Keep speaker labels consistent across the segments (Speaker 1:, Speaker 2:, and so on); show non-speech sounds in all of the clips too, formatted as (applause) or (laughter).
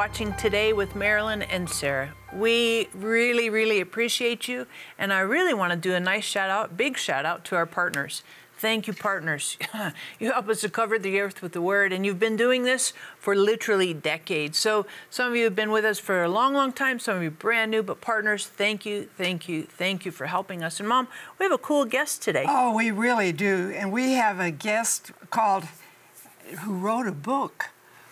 Speaker 1: watching today with Marilyn and Sarah. We really, really appreciate you, and I really want to do a nice shout out, big shout out to our partners. Thank you, partners. (laughs) you help us to cover the earth with the word, and you've been doing this for literally decades. So, some of you have been with us for a long, long time, some of you brand new, but partners, thank you, thank you, thank you for helping us. And, Mom, we have a cool guest today.
Speaker 2: Oh, we really do. And we have a guest called, who wrote a book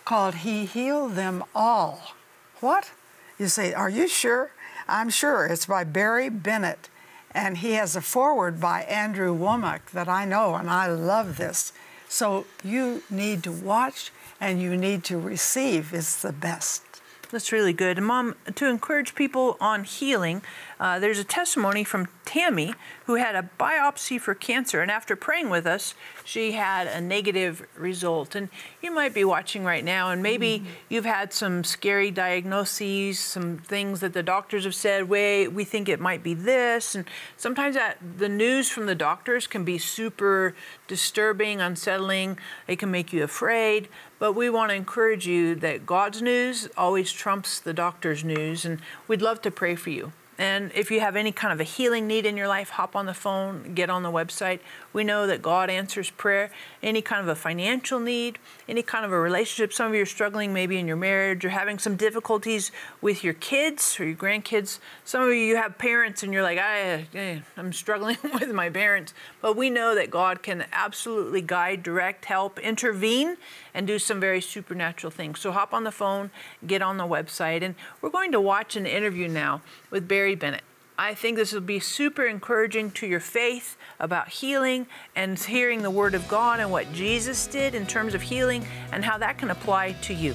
Speaker 2: called He Healed Them All. What? You say, Are you sure? I'm sure. It's by Barry Bennett. And he has a foreword by Andrew Wommack that I know, and I love this. So you need to watch and you need to receive. It's the best.
Speaker 1: That's really good. And Mom, to encourage people on healing, uh, there's a testimony from Tammy who had a biopsy for cancer, and after praying with us, she had a negative result. And you might be watching right now, and maybe mm-hmm. you've had some scary diagnoses, some things that the doctors have said, wait, we think it might be this. And sometimes that the news from the doctors can be super disturbing, unsettling. It can make you afraid. But we want to encourage you that God's news always trumps the doctor's news, and we'd love to pray for you. And if you have any kind of a healing need in your life, hop on the phone, get on the website. We know that God answers prayer. Any kind of a financial need, any kind of a relationship. Some of you are struggling maybe in your marriage or having some difficulties with your kids or your grandkids. Some of you, you have parents and you're like, I, eh, I'm struggling (laughs) with my parents. But we know that God can absolutely guide, direct, help, intervene, and do some very supernatural things. So hop on the phone, get on the website. And we're going to watch an interview now with Barry Bennett. I think this will be super encouraging to your faith about healing and hearing the Word of God and what Jesus did in terms of healing and how that can apply to you.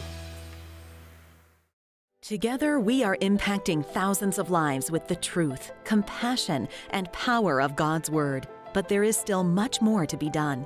Speaker 3: Together, we are impacting thousands of lives with the truth, compassion, and power of God's Word. But there is still much more to be done.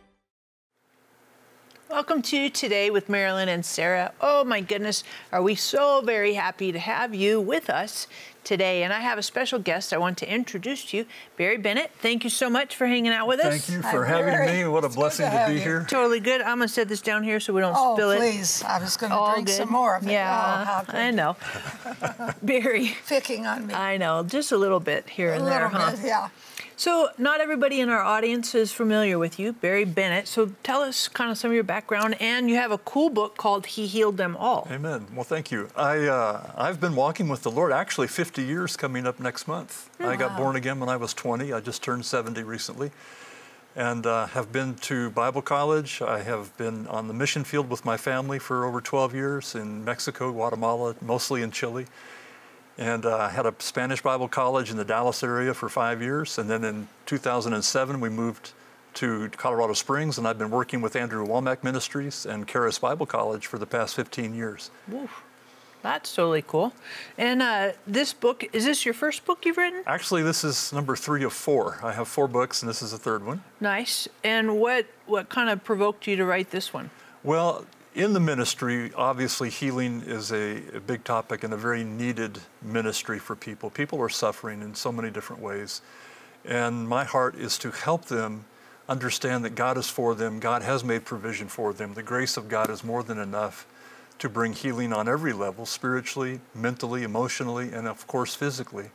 Speaker 1: Welcome to Today with Marilyn and Sarah. Oh my goodness, are we so very happy to have you with us today. And I have a special guest I want to introduce to you, Barry Bennett. Thank you so much for hanging out with
Speaker 4: us.
Speaker 1: Thank
Speaker 4: you for Hi, having Barry. me. What a it's blessing to, to be you. here.
Speaker 1: Totally good. I'm going to set this down here so we don't
Speaker 2: oh,
Speaker 1: spill
Speaker 2: it. Oh, please. I was going to drink good. some more of it.
Speaker 1: Yeah,
Speaker 2: oh,
Speaker 1: I know. (laughs) Barry.
Speaker 2: Picking on me.
Speaker 1: I know. Just a little bit here
Speaker 2: a
Speaker 1: and
Speaker 2: there,
Speaker 1: huh?
Speaker 2: Bit, yeah.
Speaker 1: So, not everybody in our audience is familiar with you, Barry Bennett. So, tell us kind of some of your background, and you have a cool book called "He Healed Them All."
Speaker 4: Amen. Well, thank you. I uh, I've been walking with the Lord actually 50 years coming up next month. I got born again when I was 20. I just turned 70 recently, and uh, have been to Bible college. I have been on the mission field with my family for over 12 years in Mexico, Guatemala, mostly in Chile and uh, had a Spanish Bible college in the Dallas area for five years. And then in 2007, we moved to Colorado Springs, and I've been working with Andrew Wommack Ministries and Charis Bible College for the past 15 years.
Speaker 1: Oof. That's totally cool. And uh, this book, is this your first book you've written?
Speaker 4: Actually, this is number three of four. I have four books, and this is the third one.
Speaker 1: Nice. And what, what kind of provoked you to write this one?
Speaker 4: Well, in the ministry, obviously, healing is a, a, big topic and a very needed ministry for people. People are suffering in so many different ways. And my heart is to help them understand that God is for them, God has made provision for them. The grace of God is more than enough to bring healing on every level spiritually, mentally, emotionally, and of course, physically.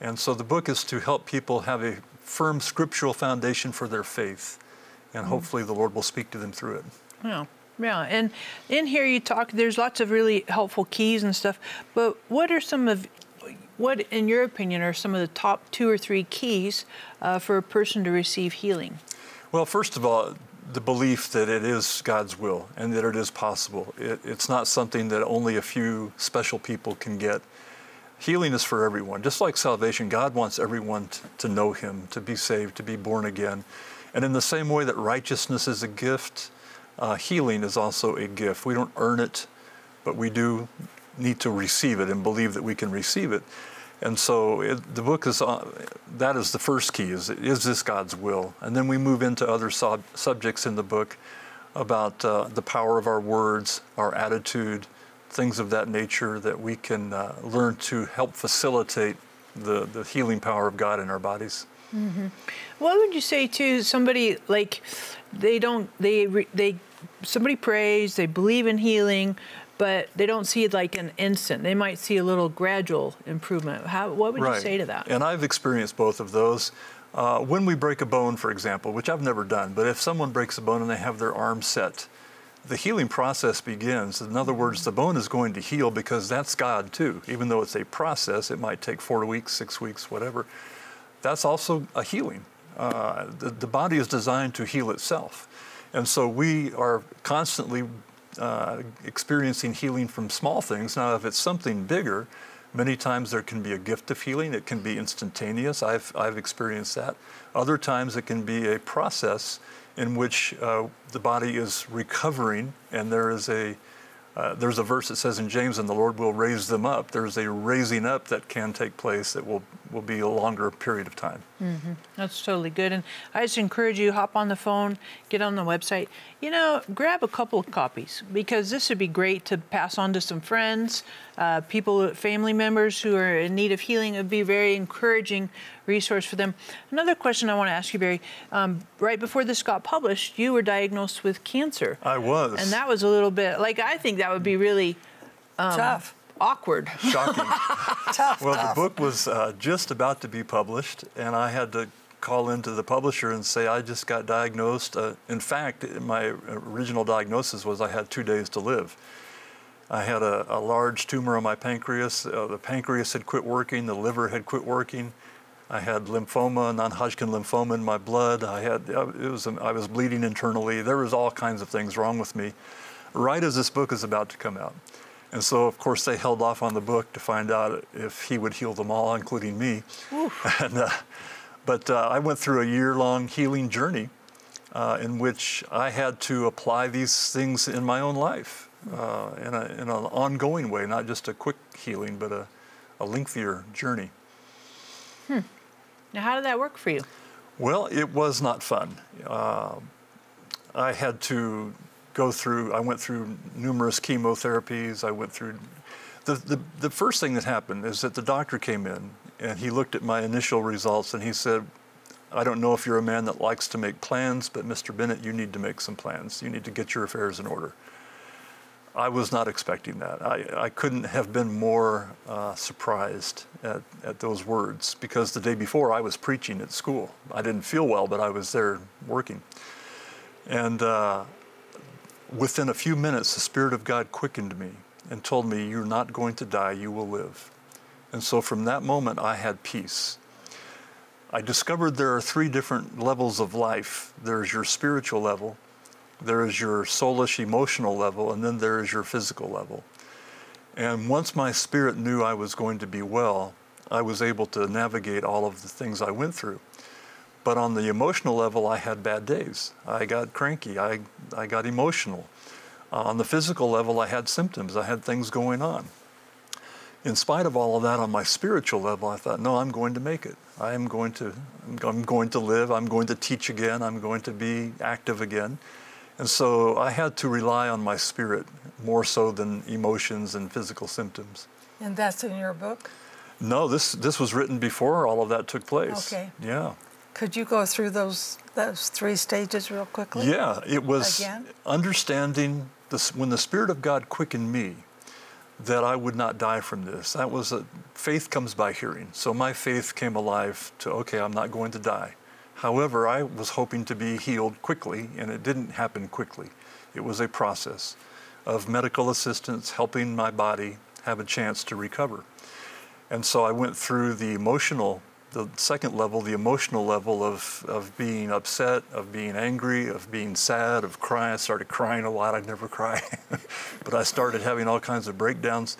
Speaker 4: And so the book is to help people have a firm scriptural foundation for their faith. And mm-hmm. hopefully, the Lord will speak to them through it.
Speaker 1: Yeah. Yeah, and in here you talk. There's lots of really helpful keys and stuff. But what are some of what, in your opinion, are some of the top two or three keys uh, for a person to receive healing?
Speaker 4: Well, first of all, the belief that it is God's will and that it is possible. It, it's not something that only a few special people can get. Healing is for everyone. Just like salvation, God wants everyone t- to know Him, to be saved, to be born again. And in the same way that righteousness is a gift, uh, healing is also a gift. We don't earn it, but we do need to receive it and believe that we can receive it. And so it, the book is uh, that is the first key is is this God's will, and then we move into other sub- subjects in the book about uh, the power of our words, our attitude, things of that nature that we can uh, learn to help facilitate the the healing power of God in our bodies.
Speaker 1: What would you say to somebody like they don't they they somebody prays they believe in healing but they don't see it like an instant they might see a little gradual improvement how what would you say to that
Speaker 4: And I've experienced both of those. Uh, when we break a bone, for example, which I've never done, but if someone breaks a bone and they have their arm set, the healing process begins. In other words, the bone is going to heal because that's God too. Even though it's a process, it might take four weeks, six weeks, whatever. That's also a healing. Uh, the, the body is designed to heal itself. And so we are constantly uh, experiencing healing from small things. Now, if it's something bigger, many times there can be a gift of healing. It can be instantaneous. I've, I've experienced that. Other times it can be a process in which uh, the body is recovering, and there is a uh, there's a verse that says in James, and the Lord will raise them up. There's a raising up that can take place that will, will be a longer period of time.
Speaker 1: That's totally good. And I just encourage you hop on the phone, get on the website. You know, grab a couple of copies because this would be great to pass on to some friends, uh, people, family members who are in need of healing. It would be a very encouraging resource for them. Another question I want to ask you, Barry. Um, right before this got published, you were diagnosed with cancer.
Speaker 4: I was.
Speaker 1: And that was a little bit like I think that would be really
Speaker 2: tough,
Speaker 1: awkward.
Speaker 4: shocking. (laughs)
Speaker 2: tough,
Speaker 4: well,
Speaker 2: tough.
Speaker 4: the book was uh, just about to be published, and I had to call into the publisher and say I just got diagnosed. Uh, in fact, my original diagnosis was I had two days to live. I had a, a large tumor on my pancreas. Uh, the pancreas had quit working. The liver had quit working. I had lymphoma, non-Hodgkin lymphoma in my blood. I had uh, it was I was bleeding internally. There was all kinds of things wrong with me. Right as this book is about to come out, and so of course they held off on the book to find out if he would heal them all, including me. (laughs) And, uh, but uh, I went through a year-long healing journey uh, in which I had to apply these things in my own life uh, in, a, in an ongoing way, not just a quick healing, but a, a lengthier journey.
Speaker 1: Now, how did that work for you?
Speaker 4: Well, it was not fun. Uh, I had to go through, I went through numerous chemotherapies. I went through, the, the, the first thing that happened is that the doctor came in and he looked at my initial results and he said, I don't know if you're a man that likes to make plans, but Mr. Bennett, you need to make some plans. You need to get your affairs in order. I was not expecting that. I, I couldn't have been more uh, surprised at, at those words because the day before I was preaching at school. I didn't feel well, but I was there working. And uh, within a few minutes, the Spirit of God quickened me and told me, You're not going to die, you will live. And so from that moment, I had peace. I discovered there are three different levels of life there's your spiritual level, there is your soulish emotional level, and then there is your physical level. And once my spirit knew I was going to be well, I was able to navigate all of the things I went through. But on the emotional level, I had bad days. I got cranky. I, I got emotional. Uh, on the physical level, I had symptoms. I had things going on. In spite of all of that, on my spiritual level, I thought, no, I'm going to make it. I am going to, I'm going to live. I'm going to teach again. I'm going to be active again. And so I had to rely on my spirit more so than emotions and physical symptoms.
Speaker 2: And that's in your book.
Speaker 4: No, this this was written before all of that took place.
Speaker 2: Okay.
Speaker 4: Yeah.
Speaker 2: Could you go through those those three stages real quickly?
Speaker 4: Yeah, it was
Speaker 2: Again?
Speaker 4: understanding this when the Spirit of God quickened me that I would not die from this. That was a faith comes by hearing. So my faith came alive to okay, I'm not going to die. However, I was hoping to be healed quickly, and it didn't happen quickly. It was a process of medical assistance helping my body have a chance to recover. And so I went through the emotional the second level, the emotional level of, of being upset, of being angry, of being sad, of crying. I started crying a lot. I'd never cry. (laughs) but I started having all kinds of breakdowns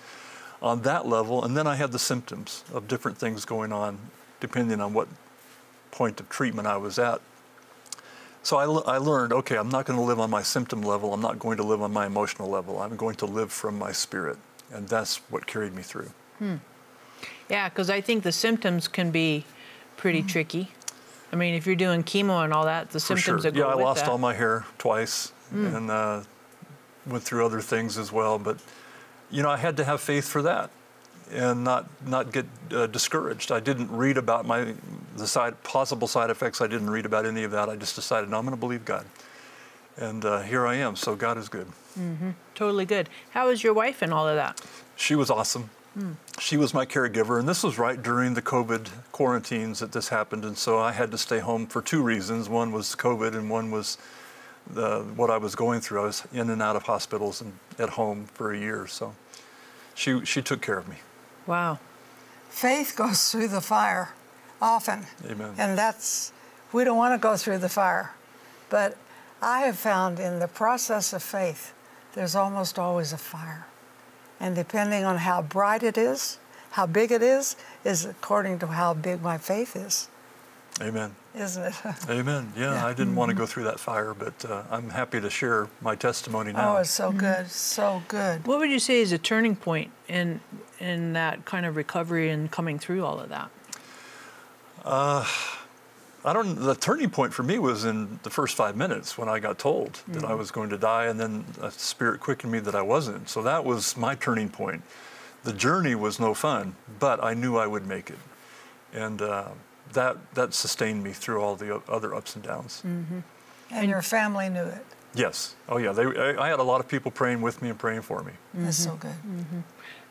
Speaker 4: on that level. And then I had the symptoms of different things going on depending on what point of treatment I was at. So I, l- I learned okay, I'm not going to live on my symptom level. I'm not going to live on my emotional level. I'm going to live from my spirit. And that's what carried me through. Hmm.
Speaker 1: Yeah, because I think the symptoms can be pretty tricky. I mean, if you're doing chemo and all that, the
Speaker 4: For
Speaker 1: symptoms
Speaker 4: sure.
Speaker 1: that go
Speaker 4: Yeah, I lost
Speaker 1: that.
Speaker 4: all my hair twice and uh, went through other things as well. But, you know, I had to have faith for that and not not get uh, discouraged. I didn't read about my the side possible side effects. I didn't read about any of that. I just decided no, I'm going to believe God, and uh, here I am. So God is good. Mm-hmm.
Speaker 1: Totally good. How is your wife and all of that?
Speaker 4: She was awesome. She was my caregiver, and this was right during the COVID quarantines that this happened, and so I had to stay home for two reasons. One was COVID, and one was the, what I was going through. I was in and out of hospitals and at home for a year, so she she took care of me.
Speaker 1: Wow.
Speaker 2: Faith goes through the fire often.
Speaker 4: Amen.
Speaker 2: And that's, we don't want to go through the fire. But I have found in the process of faith, there's almost always a fire. And depending on how bright it is, how big it is, is according to how big my faith is,
Speaker 4: Amen.
Speaker 2: isn't it? (laughs)
Speaker 4: Amen. Yeah,
Speaker 2: Yeah.
Speaker 4: I didn't want to mm-hmm. go through that fire, but uh, I'm happy to share my testimony now.
Speaker 2: Oh, it's so mm-hmm. good, so good.
Speaker 1: What would you say is a turning point in in that kind of recovery and coming through all of that?
Speaker 4: Uh, I don't. The turning point for me was in the first five minutes when I got told that I mm. was going to die, and then a spirit quickened me that I wasn't. So that was my turning point. The journey was no fun, but I knew I would make it, and uh, that that sustained me through all the other ups and downs. Mm-hmm.
Speaker 2: And your family knew it.
Speaker 4: Yes. Oh yeah. They. I, I had a lot of people praying with me and praying for me. Mm-hmm.
Speaker 2: That's so good. Mm-hmm.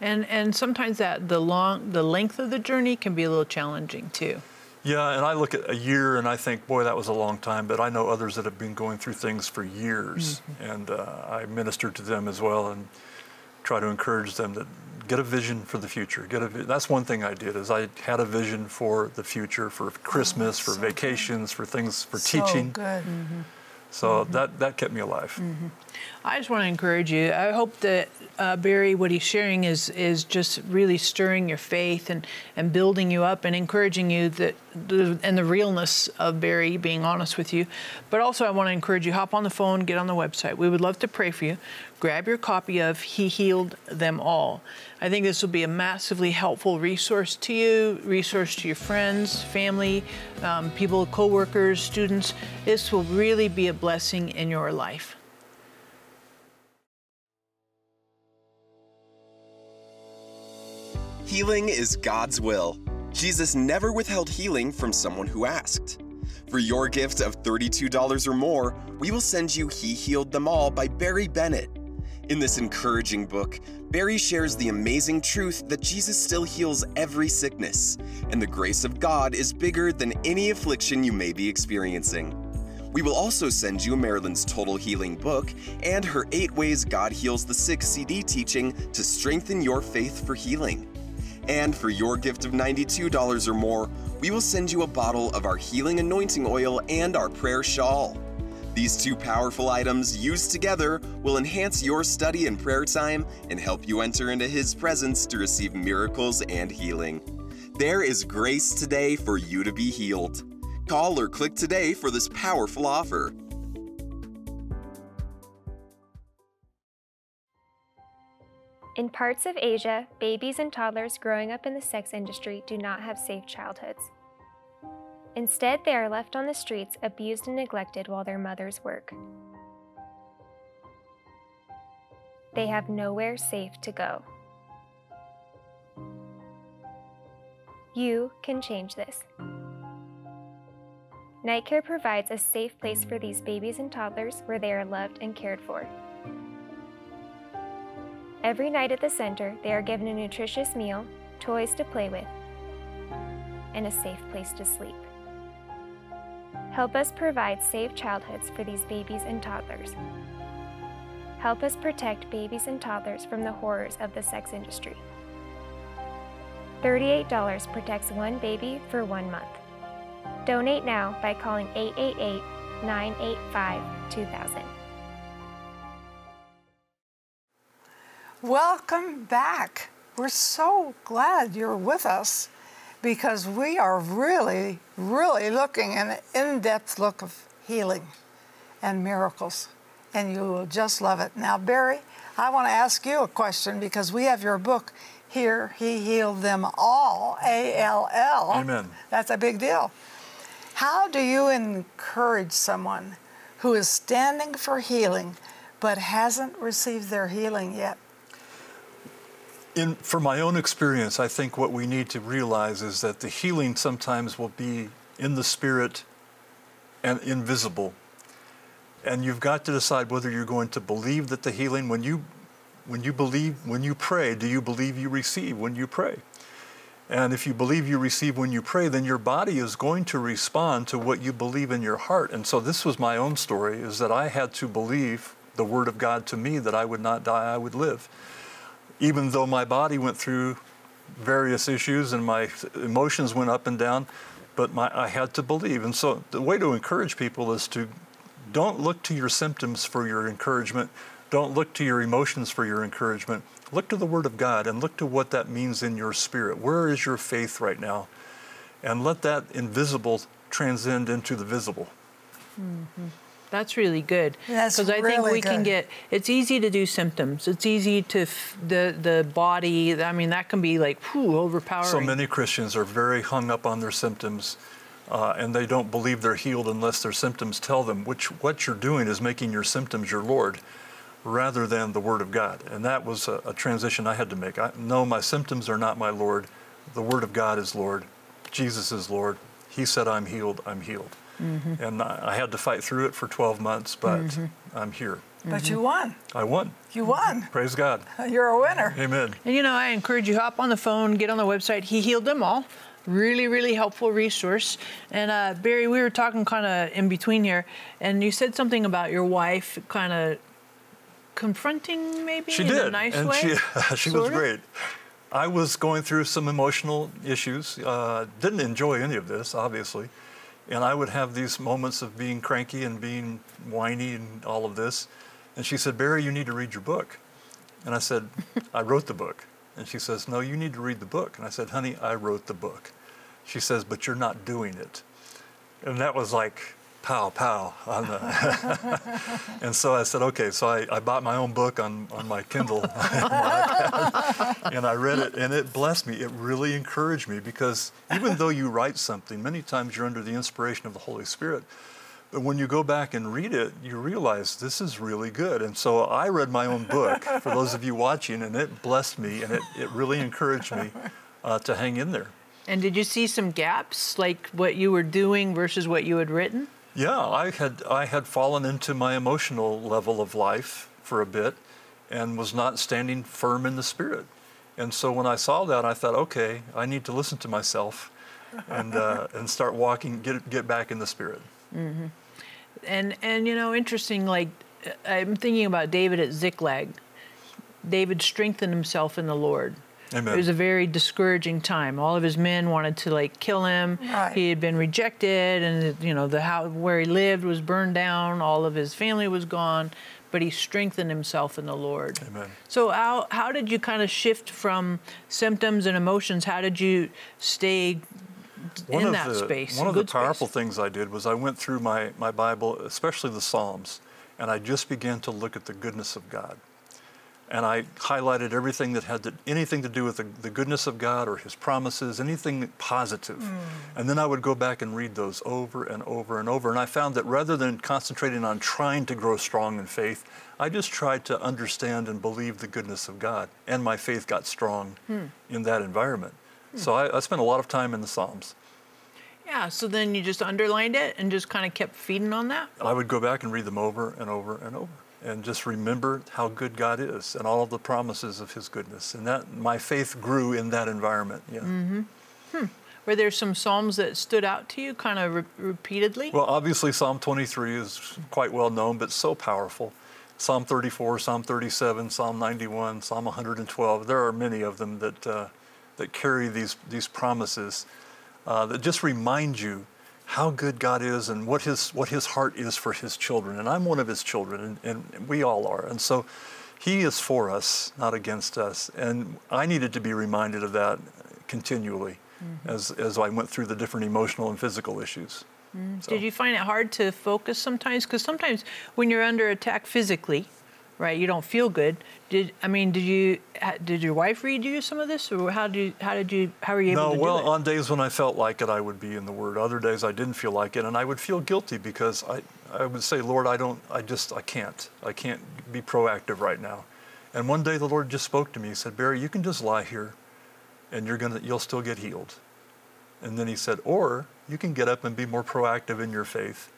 Speaker 1: And and sometimes that the long the length of the journey can be a little challenging too.
Speaker 4: Yeah, and I look at a year and I think, boy, that was a long time. But I know others that have been going through things for years, mm-hmm. and uh, I minister to them as well and try to encourage them to get a vision for the future. Get a. That's one thing I did is I had a vision for the future, for Christmas, for
Speaker 2: so good.
Speaker 4: vacations, for things, for
Speaker 2: So
Speaker 4: teaching.
Speaker 2: good. Mm-hmm.
Speaker 4: So mm-hmm. that that kept me alive.
Speaker 1: I just want to encourage you. I hope that uh, Barry, what he's sharing is is just really stirring your faith and and building you up and encouraging you that the, and the realness of Barry being honest with you. But also, I want to encourage you. Hop on the phone, get on the website. We would love to pray for you. Grab your copy of He Healed Them All. I think this will be a massively helpful resource to you, resource to your friends, family, um, people, coworkers, students. This will really be a blessing in your life.
Speaker 5: Healing is God's will. Jesus never withheld healing from someone who asked. For your gift of $32 or more, we will send you He Healed Them All by Barry Bennett. In this encouraging book, Barry shares the amazing truth that Jesus still heals every sickness, and the grace of God is bigger than any affliction you may be experiencing. We will also send you Marilyn's Total Healing book and her 8 Ways God Heals the Sick CD teaching to strengthen your faith for healing. And for your gift of $92 or more, we will send you a bottle of our healing anointing oil and our prayer shawl. These two powerful items used together will enhance your study and prayer time and help you enter into His presence to receive miracles and healing. There is grace today for you to be healed. Call or click today for this powerful offer.
Speaker 6: In parts of Asia, babies and toddlers growing up in the sex industry do not have safe childhoods. Instead, they are left on the streets, abused and neglected while their mothers work. They have nowhere safe to go. You can change this. Night Care provides a safe place for these babies and toddlers where they are loved and cared for. Every night at the center, they are given a nutritious meal, toys to play with, and a safe place to sleep. Help us provide safe childhoods for these babies and toddlers. Help us protect babies and toddlers from the horrors of the sex industry. $38 protects one baby for one month. Donate now by calling 888 985 2000.
Speaker 2: Welcome back. We're so glad you're with us because we are really, really looking at an in depth look of healing and miracles, and you will just love it. Now, Barry, I want to ask you a question because we have your book here. He healed them all, A L L.
Speaker 4: Amen.
Speaker 2: That's a big deal. How do you encourage someone who is standing for healing but hasn't received their healing yet?
Speaker 4: In, from my own experience, I think what we need to realize is that the healing sometimes will be in the spirit and invisible. And you've got to decide whether you're going to believe that the healing, when you, when you believe, when you pray, do you believe you receive when you pray? And if you believe you receive when you pray, then your body is going to respond to what you believe in your heart. And so this was my own story, is that I had to believe the word of God to me that I would not die, I would live even though my body went through various issues and my emotions went up and down, but my, I had to believe. And so the way to encourage people is to don't look to your symptoms for your encouragement. Don't look to your emotions for your encouragement. Look to the Word of God and look to what that means in your spirit. Where is your faith right now? And let that invisible transcend into the visible.
Speaker 1: Mm-hmm. That's really good.
Speaker 2: That's
Speaker 1: because I
Speaker 2: really
Speaker 1: think we can get. It's easy to do symptoms. It's easy to f- the the body. I mean, that can be like whew, overpowering.
Speaker 4: So many Christians are very hung up on their symptoms, uh, and they don't believe they're healed unless their symptoms tell them. Which what you're doing is making your symptoms your Lord, rather than the Word of God. And that was a, a transition I had to make. I, no, my symptoms are not my Lord. The Word of God is Lord. Jesus is Lord. He said, "I'm healed. I'm healed."
Speaker 2: Mm-hmm.
Speaker 4: And I, I had to fight through it for 12 months, but I'm here.
Speaker 2: But you won.
Speaker 4: I won.
Speaker 2: You won.
Speaker 4: Praise God. (laughs)
Speaker 2: You're a winner.
Speaker 4: Amen.
Speaker 1: And you know, I encourage you hop on the phone, get on the website. He healed them all. Really, really helpful resource. And uh, Barry, we were talking kind of in between here, and you said something about your wife kind of confronting, maybe
Speaker 4: She
Speaker 1: in
Speaker 4: did,
Speaker 1: a nice
Speaker 4: and
Speaker 1: way.
Speaker 4: she (laughs) she was
Speaker 1: Sorta?
Speaker 4: great. I was going through some emotional issues. Uh, didn't enjoy any of this, obviously, and I would have these moments of being cranky and being whiny and all of this. And she said, "Barry, you need to read your book." And I said, "I wrote the book." And she says, "No, you need to read the book." And I said, "Honey, I wrote the book." She says, "But you're not doing it." And that was like pow pow the (laughs) and so I said, okay. So I, I bought my own book on, on my Kindle, my (laughs) iPad, and I read it, and it blessed me. It really encouraged me because even though you write something, many times you're under the inspiration of the Holy Spirit. But when you go back and read it, you realize this is really good. And so I read my own book for those of you watching, and it blessed me, and it, it really encouraged me uh, to hang in there.
Speaker 1: And did you see some gaps, like what you were doing versus what you had written?
Speaker 4: Yeah, I had I had fallen into my emotional level of life for a bit, and was not standing firm in the spirit. And so when I saw that, I thought, okay, I need to listen to myself, and uh, (laughs) and start walking, get get back in the spirit. Mm-hmm.
Speaker 1: And and you know, interesting. Like uh, I'm thinking about David at Ziklag. David strengthened himself in the Lord.
Speaker 4: Amen.
Speaker 1: It was a very discouraging time. All of his men wanted to like kill him.
Speaker 2: Right.
Speaker 1: He had been rejected, and you know the house where he lived was burned down. All of his family was gone, but he strengthened himself in the Lord.
Speaker 4: Amen.
Speaker 1: So how how did you kind of shift from symptoms and emotions? How did you stay
Speaker 4: One
Speaker 1: in that
Speaker 4: the,
Speaker 1: space?
Speaker 4: One of the
Speaker 1: good space?
Speaker 4: powerful things I did was I went through my, my Bible, especially the Psalms, and I just began to look at the goodness of God. And I highlighted everything that had to, anything to do with the, the goodness of God or His promises, anything positive. Hmm. And then I would go back and read those over and over and over. And I found that rather than concentrating on trying to grow strong in faith, I just tried to understand and believe the goodness of God. And my faith got strong hmm. in that environment. Hmm. So I, I spent a lot of time in the Psalms.
Speaker 1: Yeah. So then you just underlined it and just kind of kept feeding on that.
Speaker 4: I would go back and read them over and over and over and just remember how good God is and all of the promises of his goodness. And that my faith grew in that environment. Yeah. Hmm.
Speaker 1: Were there some psalms that stood out to you, kind of re- repeatedly?
Speaker 4: Well, obviously Psalm 23 is quite well known but so powerful. Psalm 34, Psalm 37, Psalm 91, Psalm 112. There are many of them that uh, that carry these, these promises uh, that just remind you how good God is and what his, what his heart is for his children. And I'm one of his children, and, and we all are. And so he is for us, not against us. And I needed to be reminded of that continually mm-hmm. as, as I went through the different emotional and physical issues.
Speaker 1: Mm. So. Did you find it hard to focus sometimes? Because sometimes when you're under attack physically, right, you don't feel good. Did I mean? Did you? Did your wife read you some of this, or how did you? How did you? How were you able
Speaker 4: no,
Speaker 1: to
Speaker 4: well,
Speaker 1: do
Speaker 4: well, on days when I felt like it, I would be in the Word. Other days I didn't feel like it, and I would feel guilty because I, I would say, Lord, I don't, I just, I can't, I can't be proactive right now. And one day the Lord just spoke to me. He said, Barry, you can just lie here, and you're gonna, you'll still get healed. And then he said, or you can get up and be more proactive in your faith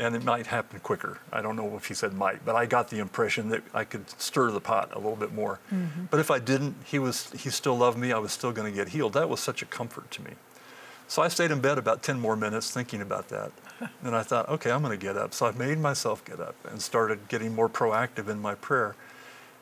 Speaker 4: and it might happen quicker. I don't know if he said might, but I got the impression that I could stir the pot a little bit more. Mm-hmm. But if I didn't, he was he still loved me. I was still going to get healed. That was such a comfort to me. So I stayed in bed about 10 more minutes thinking about that. (laughs) and I thought, okay, I'm going to get up. So I made myself get up and started getting more proactive in my prayer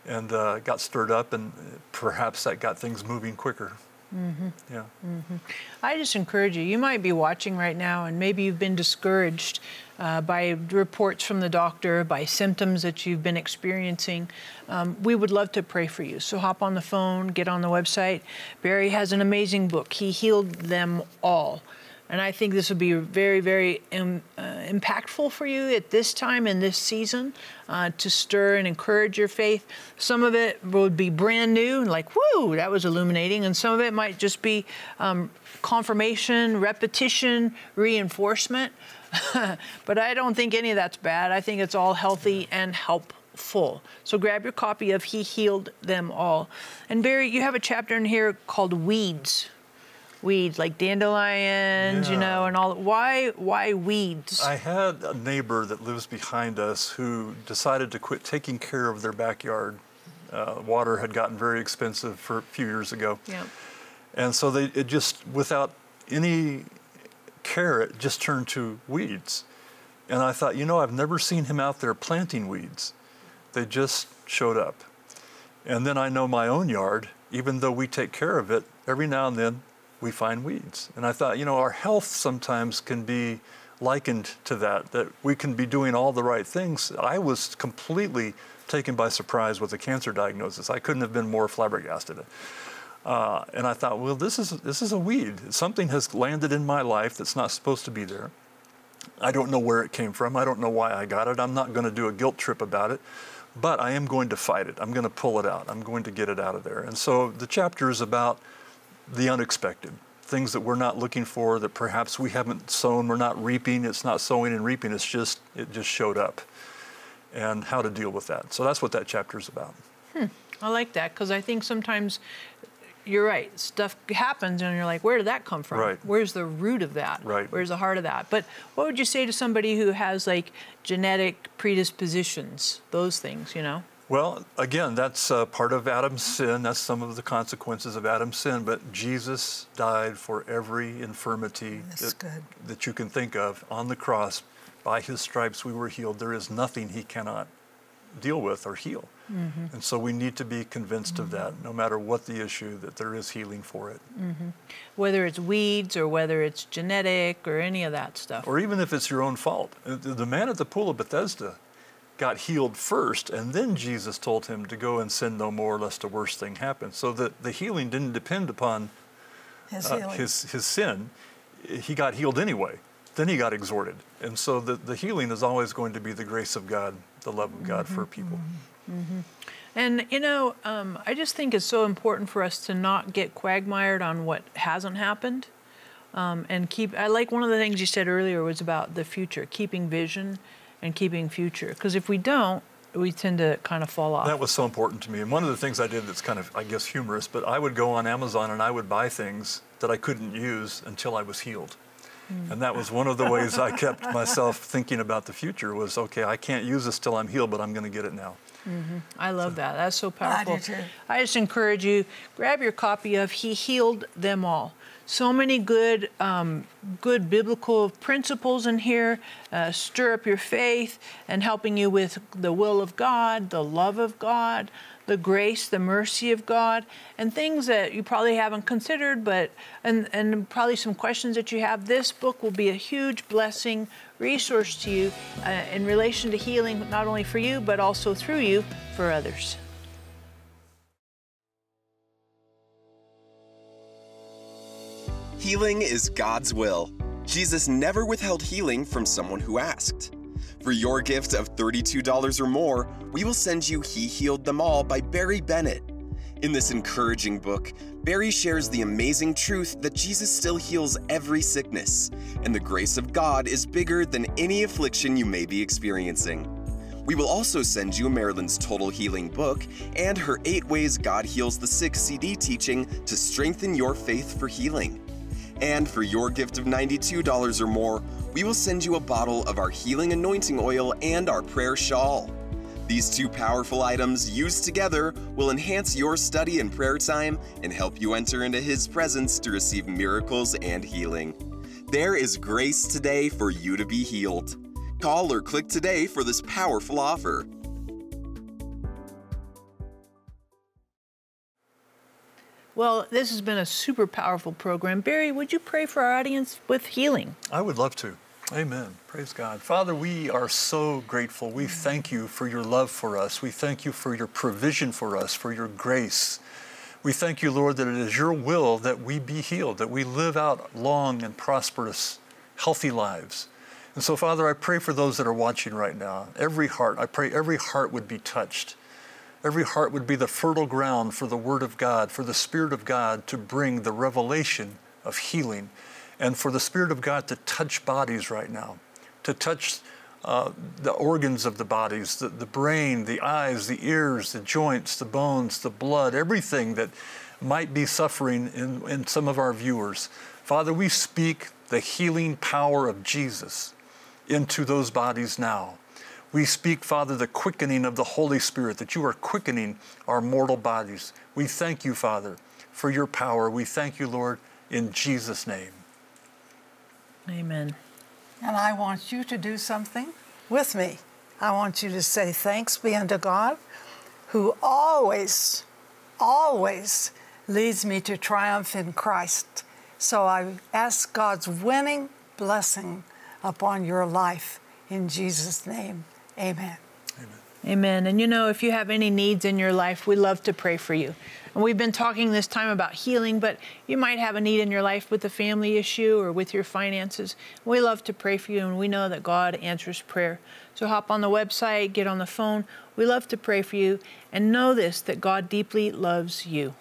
Speaker 4: and uh, got stirred up, and perhaps that got things moving quicker.
Speaker 1: Mm-hmm.
Speaker 4: Yeah.
Speaker 1: Mm-hmm. I just encourage you. You might be watching right now, and maybe you've been discouraged uh, by reports from the doctor, by symptoms that you've been experiencing. Um, we would love to pray for you. So hop on the phone, get on the website. Barry has an amazing book. He healed them all. And I think this would be very, very um, uh, impactful for you at this time in this season uh, to stir and encourage your faith. Some of it would be brand new, and like, whoo, that was illuminating. And some of it might just be um, confirmation, repetition, reinforcement. (laughs) but I don't think any of that's bad. I think it's all healthy and helpful. So grab your copy of He Healed Them All. And Barry, you have a chapter in here called Weeds weeds like dandelions, yeah. you know, and all. Why why weeds?
Speaker 4: I had a neighbor that lives behind us who decided to quit taking care of their backyard. Uh, water had gotten very expensive for a few years ago.
Speaker 1: Yeah.
Speaker 4: And so they it just without any care it just turned to weeds. And I thought, you know, I've never seen him out there planting weeds. They just showed up. And then I know my own yard, even though we take care of it, every now and then we find weeds. And I thought, you know, our health sometimes can be likened to that, that we can be doing all the right things. I was completely taken by surprise with the cancer diagnosis. I couldn't have been more flabbergasted. Uh, and I thought, well, this is, this is a weed. Something has landed in my life that's not supposed to be there. I don't know where it came from. I don't know why I got it. I'm not going to do a guilt trip about it, but I am going to fight it. I'm going to pull it out. I'm going to get it out of there. And so the chapter is about the unexpected, things that we're not looking for, that perhaps we haven't sown, we're not reaping. It's not sowing and reaping, it's just, it just showed up. And how to deal with that. So that's what that chapter is about.
Speaker 1: Hmm. I like that because I think sometimes you're right. Stuff happens, and you're like, where did that come from?
Speaker 4: Right.
Speaker 1: Where's the root of that?
Speaker 4: Right.
Speaker 1: Where's the heart of that? But what would you say to somebody who has like genetic predispositions, those things, you know?
Speaker 4: Well, again, that's uh, part of Adam's sin. That's some of the consequences of Adam's sin. But Jesus died for every infirmity that, that, you can think of on the cross. By his stripes we were healed. There is nothing he cannot deal with or heal. Mm-hmm. And so we need to be convinced mm-hmm. of that, no matter what the issue, that there is healing for it.
Speaker 1: Mm-hmm. Whether it's weeds or whether it's genetic or any of that stuff.
Speaker 4: Or even if it's your own fault. The man at the pool of Bethesda, got healed first, and then Jesus told him to go and sin no more, lest a worse thing happen. So the, the healing didn't depend upon
Speaker 2: his, uh,
Speaker 4: his, his sin. He got healed anyway. Then he got exhorted. And so the, the healing is always going to be the grace of God, the love of God mm-hmm, for people.
Speaker 1: Mm-hmm. mm-hmm. And, you know, um, I just think it's so important for us to not get quagmired on what hasn't happened. Um, and keep, I like one of the things you said earlier was about the future, keeping vision and keeping future. Because if we don't, we tend to kind of fall off.
Speaker 4: That was so important to me. And one of the things I did that's kind of, I guess, humorous, but I would go on Amazon and I would buy things that I couldn't use until I was healed. Mm. And that was one of the ways I kept (laughs) myself thinking about the future was, okay, I can't use this till I'm healed, but I'm going to get it now.
Speaker 1: Mm-hmm. I love so, that. That's so powerful.
Speaker 2: I, do too.
Speaker 1: I just encourage you, grab your copy of He Healed Them All so many good, um, good biblical principles in here. Uh, stir up your faith and helping you with the will of God, the love of God, the grace, the mercy of God, and things that you probably haven't considered, but and and probably some questions that you have. This book will be a huge blessing, resource to you uh, in relation to healing, not only for you but also through you for others.
Speaker 5: Healing is God's will. Jesus never withheld healing from someone who asked. For your gift of $32 or more, we will send you He Healed Them All by Barry Bennett. In this encouraging book, Barry shares the amazing truth that Jesus still heals every sickness, and the grace of God is bigger than any affliction you may be experiencing. We will also send you Marilyn's Total Healing book and her 8 Ways God Heals the Sick CD teaching to strengthen your faith for healing. And for your gift of $92 or more, we will send you a bottle of our healing anointing oil and our prayer shawl. These two powerful items used together will enhance your study and prayer time and help you enter into His presence to receive miracles and healing. There is grace today for you to be healed. Call or click today for this powerful offer.
Speaker 1: Well, this has been a super powerful program. Barry, would you pray for our audience with healing?
Speaker 4: I would love to. Amen. Praise God. Father, we are so grateful. We thank you for your love for us. We thank you for your provision for us, for your grace. We thank you, Lord, that it is your will that we be healed, that we live out long and prosperous, healthy lives. And so, Father, I pray for those that are watching right now. Every heart, I pray every heart would be touched every heart would be the fertile ground for the Word of God, for the Spirit of God to bring the revelation of healing, and for the Spirit of God to touch bodies right now, to touch uh, the organs of the bodies, the, the brain, the eyes, the ears, the joints, the bones, the blood, everything that might be suffering in, in some of our viewers. Father, we speak the healing power of Jesus into those bodies now. We speak, Father, the quickening of the Holy Spirit, that you are quickening our mortal bodies. We thank you, Father, for your power. We thank you, Lord, in Jesus' name.
Speaker 1: Amen.
Speaker 2: And I want you to do something with me. I want you to say, Thanks be unto God, who always, always leads me to triumph in Christ. So I ask God's winning blessing upon your life in Jesus' name. Amen.
Speaker 1: Amen. And you know, if you have any needs in your life, we love to pray for you. And we've been talking this time about healing, but you might have a need in your life with a family issue or with your finances. We love to pray for you, and we know that God answers prayer. So hop on the website, get on the phone. We love to pray for you, and know this that God deeply loves you.